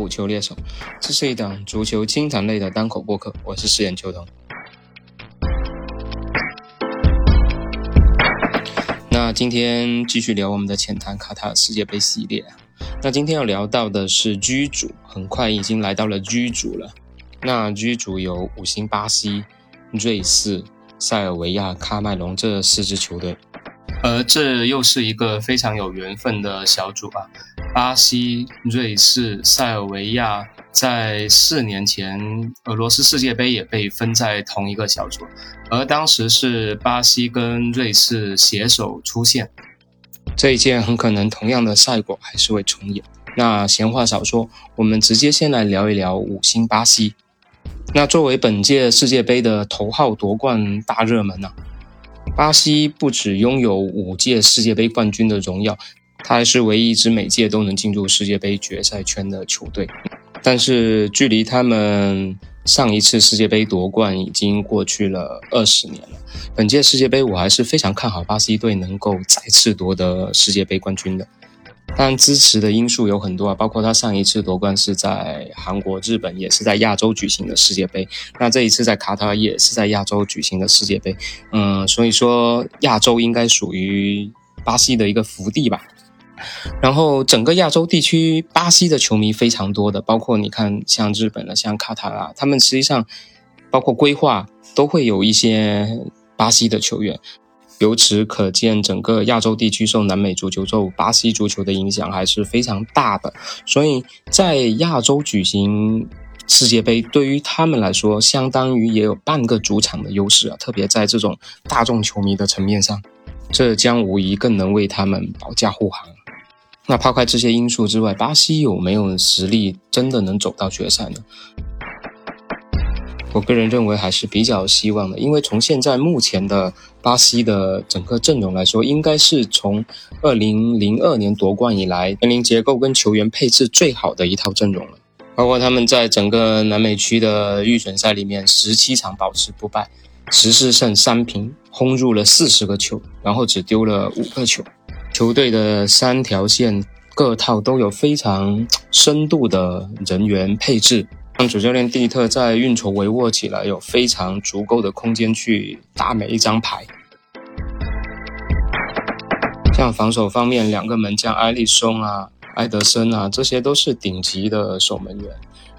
大家好，欢迎来到补球猎手，这是一档足球清谈类的单口播客，我是饰演球童。那今天继续聊我们的浅谈卡塔尔世界杯系列。那今天要聊到的是 G 组，很快已经来到了 G 组了。那 G 组有五星巴西、瑞士、塞尔维亚、喀麦隆这四支球队。而这又是一个非常有缘分的小组啊！巴西、瑞士、塞尔维亚在四年前俄罗斯世界杯也被分在同一个小组，而当时是巴西跟瑞士携手出线。这一届很可能同样的赛果还是会重演。那闲话少说，我们直接先来聊一聊五星巴西。那作为本届世界杯的头号夺冠大热门啊！巴西不只拥有五届世界杯冠军的荣耀，他还是唯一一支每届都能进入世界杯决赛圈的球队。但是，距离他们上一次世界杯夺冠已经过去了二十年了。本届世界杯，我还是非常看好巴西队能够再次夺得世界杯冠军的。但支持的因素有很多啊，包括他上一次夺冠是在韩国、日本，也是在亚洲举行的世界杯。那这一次在卡塔尔也是在亚洲举行的世界杯。嗯，所以说亚洲应该属于巴西的一个福地吧。然后整个亚洲地区，巴西的球迷非常多的，包括你看像日本的、像卡塔尔，他们实际上包括规划都会有一些巴西的球员。由此可见，整个亚洲地区受南美足球、受巴西足球的影响还是非常大的。所以在亚洲举行世界杯，对于他们来说，相当于也有半个主场的优势啊。特别在这种大众球迷的层面上，这将无疑更能为他们保驾护航。那抛开这些因素之外，巴西有没有实力真的能走到决赛呢？我个人认为还是比较希望的，因为从现在目前的巴西的整个阵容来说，应该是从二零零二年夺冠以来，年龄结构跟球员配置最好的一套阵容了。包括他们在整个南美区的预选赛里面，十七场保持不败，十四胜三平，轰入了四十个球，然后只丢了五个球。球队的三条线各套都有非常深度的人员配置。让主教练蒂特在运筹帷幄起来，有非常足够的空间去打每一张牌。像防守方面，两个门将埃利松啊、埃德森啊，这些都是顶级的守门员。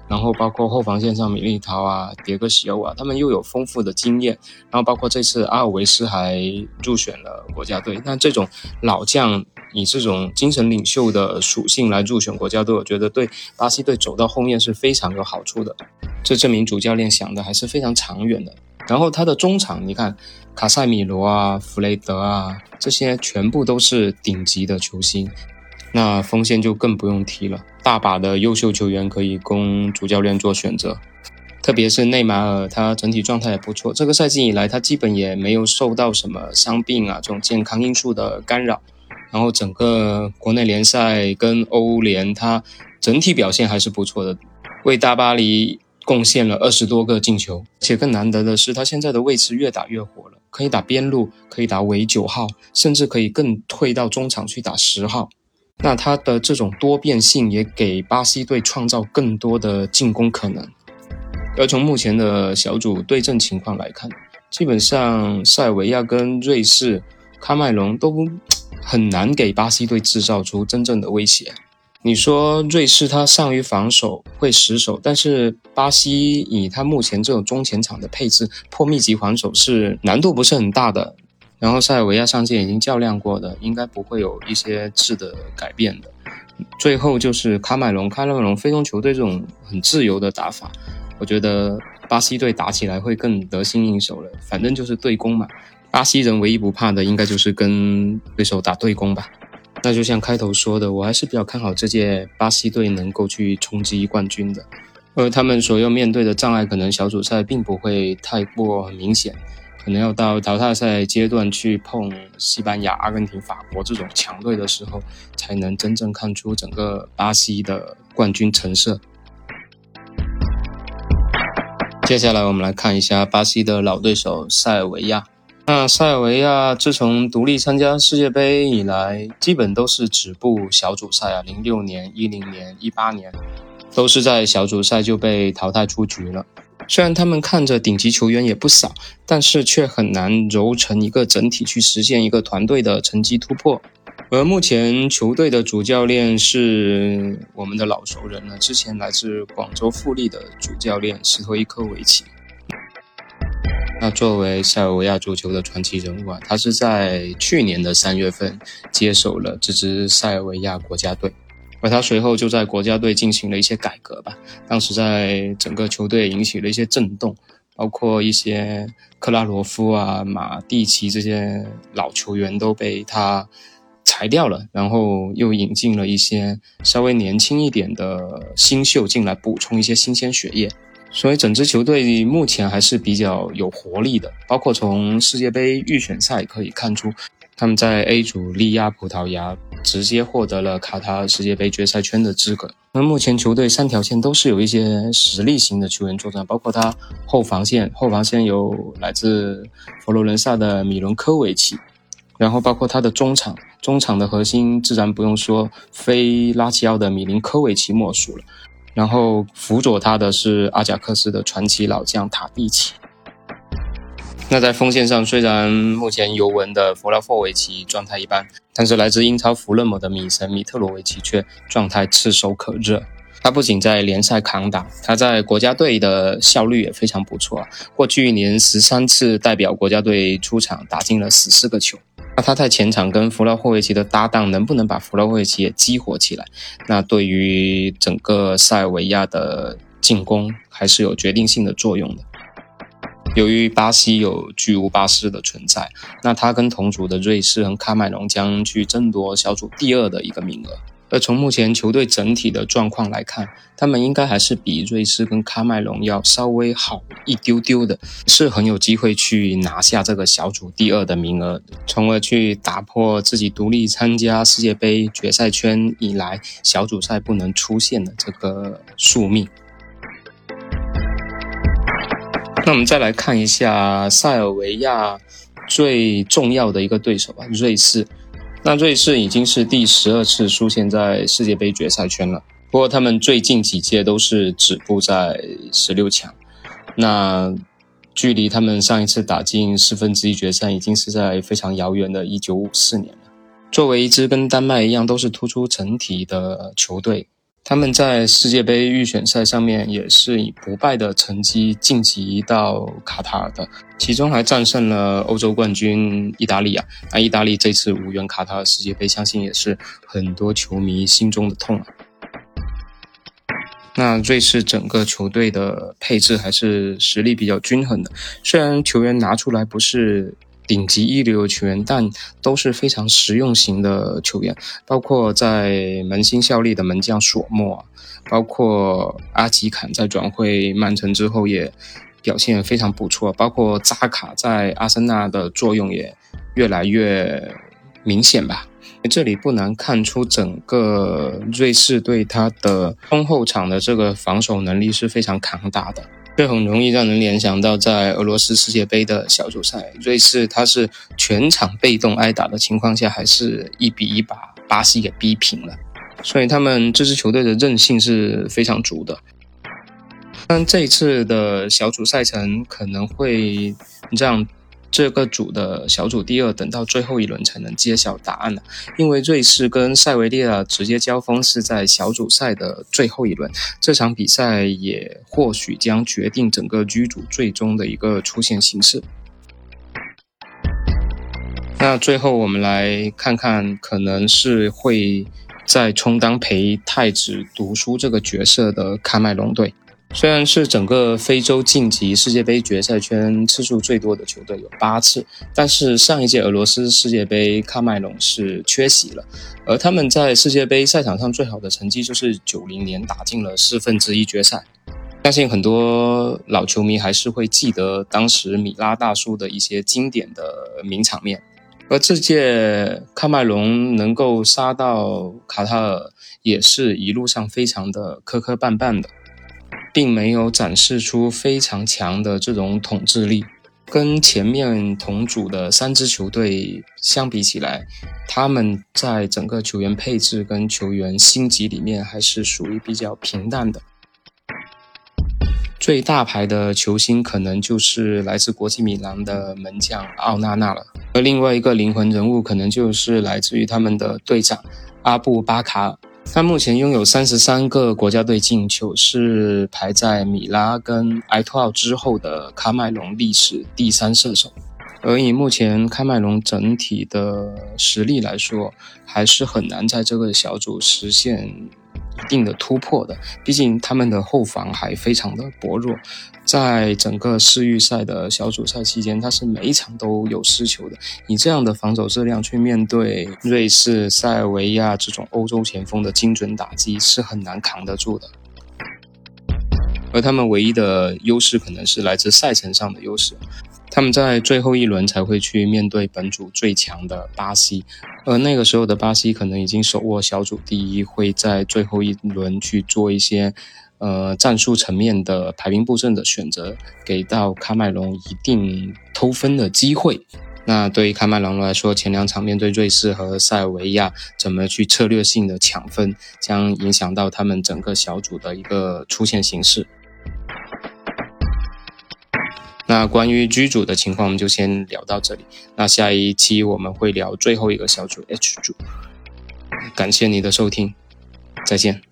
然后包括后防线上米利陶啊、迭戈西欧啊，他们又有丰富的经验。然后包括这次阿尔维斯还入选了国家队。那这种老将。以这种精神领袖的属性来入选国家队，我觉得对巴西队走到后面是非常有好处的。这证明主教练想的还是非常长远的。然后他的中场，你看卡塞米罗啊、弗雷德啊，这些全部都是顶级的球星。那锋线就更不用提了，大把的优秀球员可以供主教练做选择。特别是内马尔，他整体状态也不错。这个赛季以来，他基本也没有受到什么伤病啊这种健康因素的干扰。然后整个国内联赛跟欧联，他整体表现还是不错的，为大巴黎贡献了二十多个进球。且更难得的是，他现在的位置越打越火了，可以打边路，可以打尾九号，甚至可以更退到中场去打十号。那他的这种多变性也给巴西队创造更多的进攻可能。而从目前的小组对阵情况来看，基本上塞尔维亚跟瑞士、喀麦隆都。很难给巴西队制造出真正的威胁。你说瑞士他善于防守，会死守，但是巴西以他目前这种中前场的配置，破密集防守是难度不是很大的。然后塞尔维亚上届已经较量过的，应该不会有一些质的改变的。最后就是喀麦隆，喀麦隆非中球队这种很自由的打法，我觉得巴西队打起来会更得心应手了。反正就是对攻嘛。巴西人唯一不怕的，应该就是跟对手打对攻吧。那就像开头说的，我还是比较看好这届巴西队能够去冲击冠军的。而他们所要面对的障碍，可能小组赛并不会太过明显，可能要到淘汰赛阶段去碰西班牙、阿根廷、法国这种强队的时候，才能真正看出整个巴西的冠军成色。接下来我们来看一下巴西的老对手塞尔维亚。那塞尔维亚自从独立参加世界杯以来，基本都是止步小组赛啊，零六年、一零年、一八年，都是在小组赛就被淘汰出局了。虽然他们看着顶级球员也不少，但是却很难揉成一个整体去实现一个团队的成绩突破。而目前球队的主教练是我们的老熟人了，之前来自广州富力的主教练斯托伊科维奇。那作为塞尔维亚足球的传奇人物啊，他是在去年的三月份接手了这支塞尔维亚国家队，而他随后就在国家队进行了一些改革吧。当时在整个球队引起了一些震动，包括一些克拉罗夫啊、马蒂奇这些老球员都被他裁掉了，然后又引进了一些稍微年轻一点的新秀进来，补充一些新鲜血液。所以整支球队目前还是比较有活力的，包括从世界杯预选赛可以看出，他们在 A 组力压葡萄牙，直接获得了卡塔尔世界杯决赛圈的资格。那目前球队三条线都是有一些实力型的球员作战，包括他后防线，后防线有来自佛罗伦萨的米伦科维奇，然后包括他的中场，中场的核心自然不用说，非拉齐奥的米林科维奇莫属了。然后辅佐他的是阿贾克斯的传奇老将塔蒂奇。那在锋线上，虽然目前尤文的弗拉霍维奇状态一般，但是来自英超弗勒姆的米神米特罗维奇却状态炙手可热。他不仅在联赛扛打，他在国家队的效率也非常不错。过去一年十三次代表国家队出场，打进了十四个球。那他在前场跟弗拉霍维奇的搭档，能不能把弗拉霍维奇也激活起来？那对于整个塞尔维亚的进攻还是有决定性的作用的。由于巴西有巨无霸式的存在，那他跟同组的瑞士和喀麦隆将去争夺小组第二的一个名额。而从目前球队整体的状况来看，他们应该还是比瑞士跟喀麦隆要稍微好一丢丢的，是很有机会去拿下这个小组第二的名额，从而去打破自己独立参加世界杯决赛圈以来小组赛不能出现的这个宿命。那我们再来看一下塞尔维亚最重要的一个对手吧，瑞士。那瑞士已经是第十二次出现在世界杯决赛圈了，不过他们最近几届都是止步在十六强。那距离他们上一次打进四分之一决赛，已经是在非常遥远的一九五四年了。作为一支跟丹麦一样都是突出成体的球队。他们在世界杯预选赛上面也是以不败的成绩晋级到卡塔尔的，其中还战胜了欧洲冠军意大利啊！那意大利这次无缘卡塔尔世界杯，相信也是很多球迷心中的痛啊。那瑞士整个球队的配置还是实力比较均衡的，虽然球员拿出来不是。顶级一流球员，但都是非常实用型的球员，包括在门兴效力的门将索莫，包括阿吉坎在转会曼城之后也表现非常不错，包括扎卡在阿森纳的作用也越来越明显吧。这里不难看出，整个瑞士队他的中后场的这个防守能力是非常强大的。这很容易让人联想到，在俄罗斯世界杯的小组赛，瑞士他是全场被动挨打的情况下，还是一比一把巴西给逼平了。所以他们这支球队的韧性是非常足的。但这一次的小组赛程可能会让。这个组的小组第二，等到最后一轮才能揭晓答案了。因为瑞士跟塞维利亚直接交锋是在小组赛的最后一轮，这场比赛也或许将决定整个居组最终的一个出线形式。那最后我们来看看，可能是会在充当陪太子读书这个角色的喀麦隆队。虽然是整个非洲晋级世界杯决赛圈次数最多的球队有八次，但是上一届俄罗斯世界杯喀麦隆是缺席了，而他们在世界杯赛场上最好的成绩就是九零年打进了四分之一决赛。相信很多老球迷还是会记得当时米拉大叔的一些经典的名场面。而这届喀麦隆能够杀到卡塔尔，也是一路上非常的磕磕绊绊的。并没有展示出非常强的这种统治力，跟前面同组的三支球队相比起来，他们在整个球员配置跟球员星级里面还是属于比较平淡的。最大牌的球星可能就是来自国际米兰的门将奥纳纳了，而另外一个灵魂人物可能就是来自于他们的队长阿布巴卡尔。他目前拥有三十三个国家队进球，是排在米拉跟埃托奥之后的喀麦隆历史第三射手。而以目前喀麦隆整体的实力来说，还是很难在这个小组实现。一定的突破的，毕竟他们的后防还非常的薄弱，在整个世预赛的小组赛期间，他是每一场都有失球的。以这样的防守质量去面对瑞士、塞尔维亚这种欧洲前锋的精准打击，是很难扛得住的。而他们唯一的优势可能是来自赛程上的优势。他们在最后一轮才会去面对本组最强的巴西，而那个时候的巴西可能已经手握小组第一，会在最后一轮去做一些，呃，战术层面的排兵布阵的选择，给到喀麦隆一定偷分的机会。那对于喀麦隆来说，前两场面对瑞士和塞尔维亚，怎么去策略性的抢分，将影响到他们整个小组的一个出线形势。那关于居组的情况，我们就先聊到这里。那下一期我们会聊最后一个小组 H 组。感谢你的收听，再见。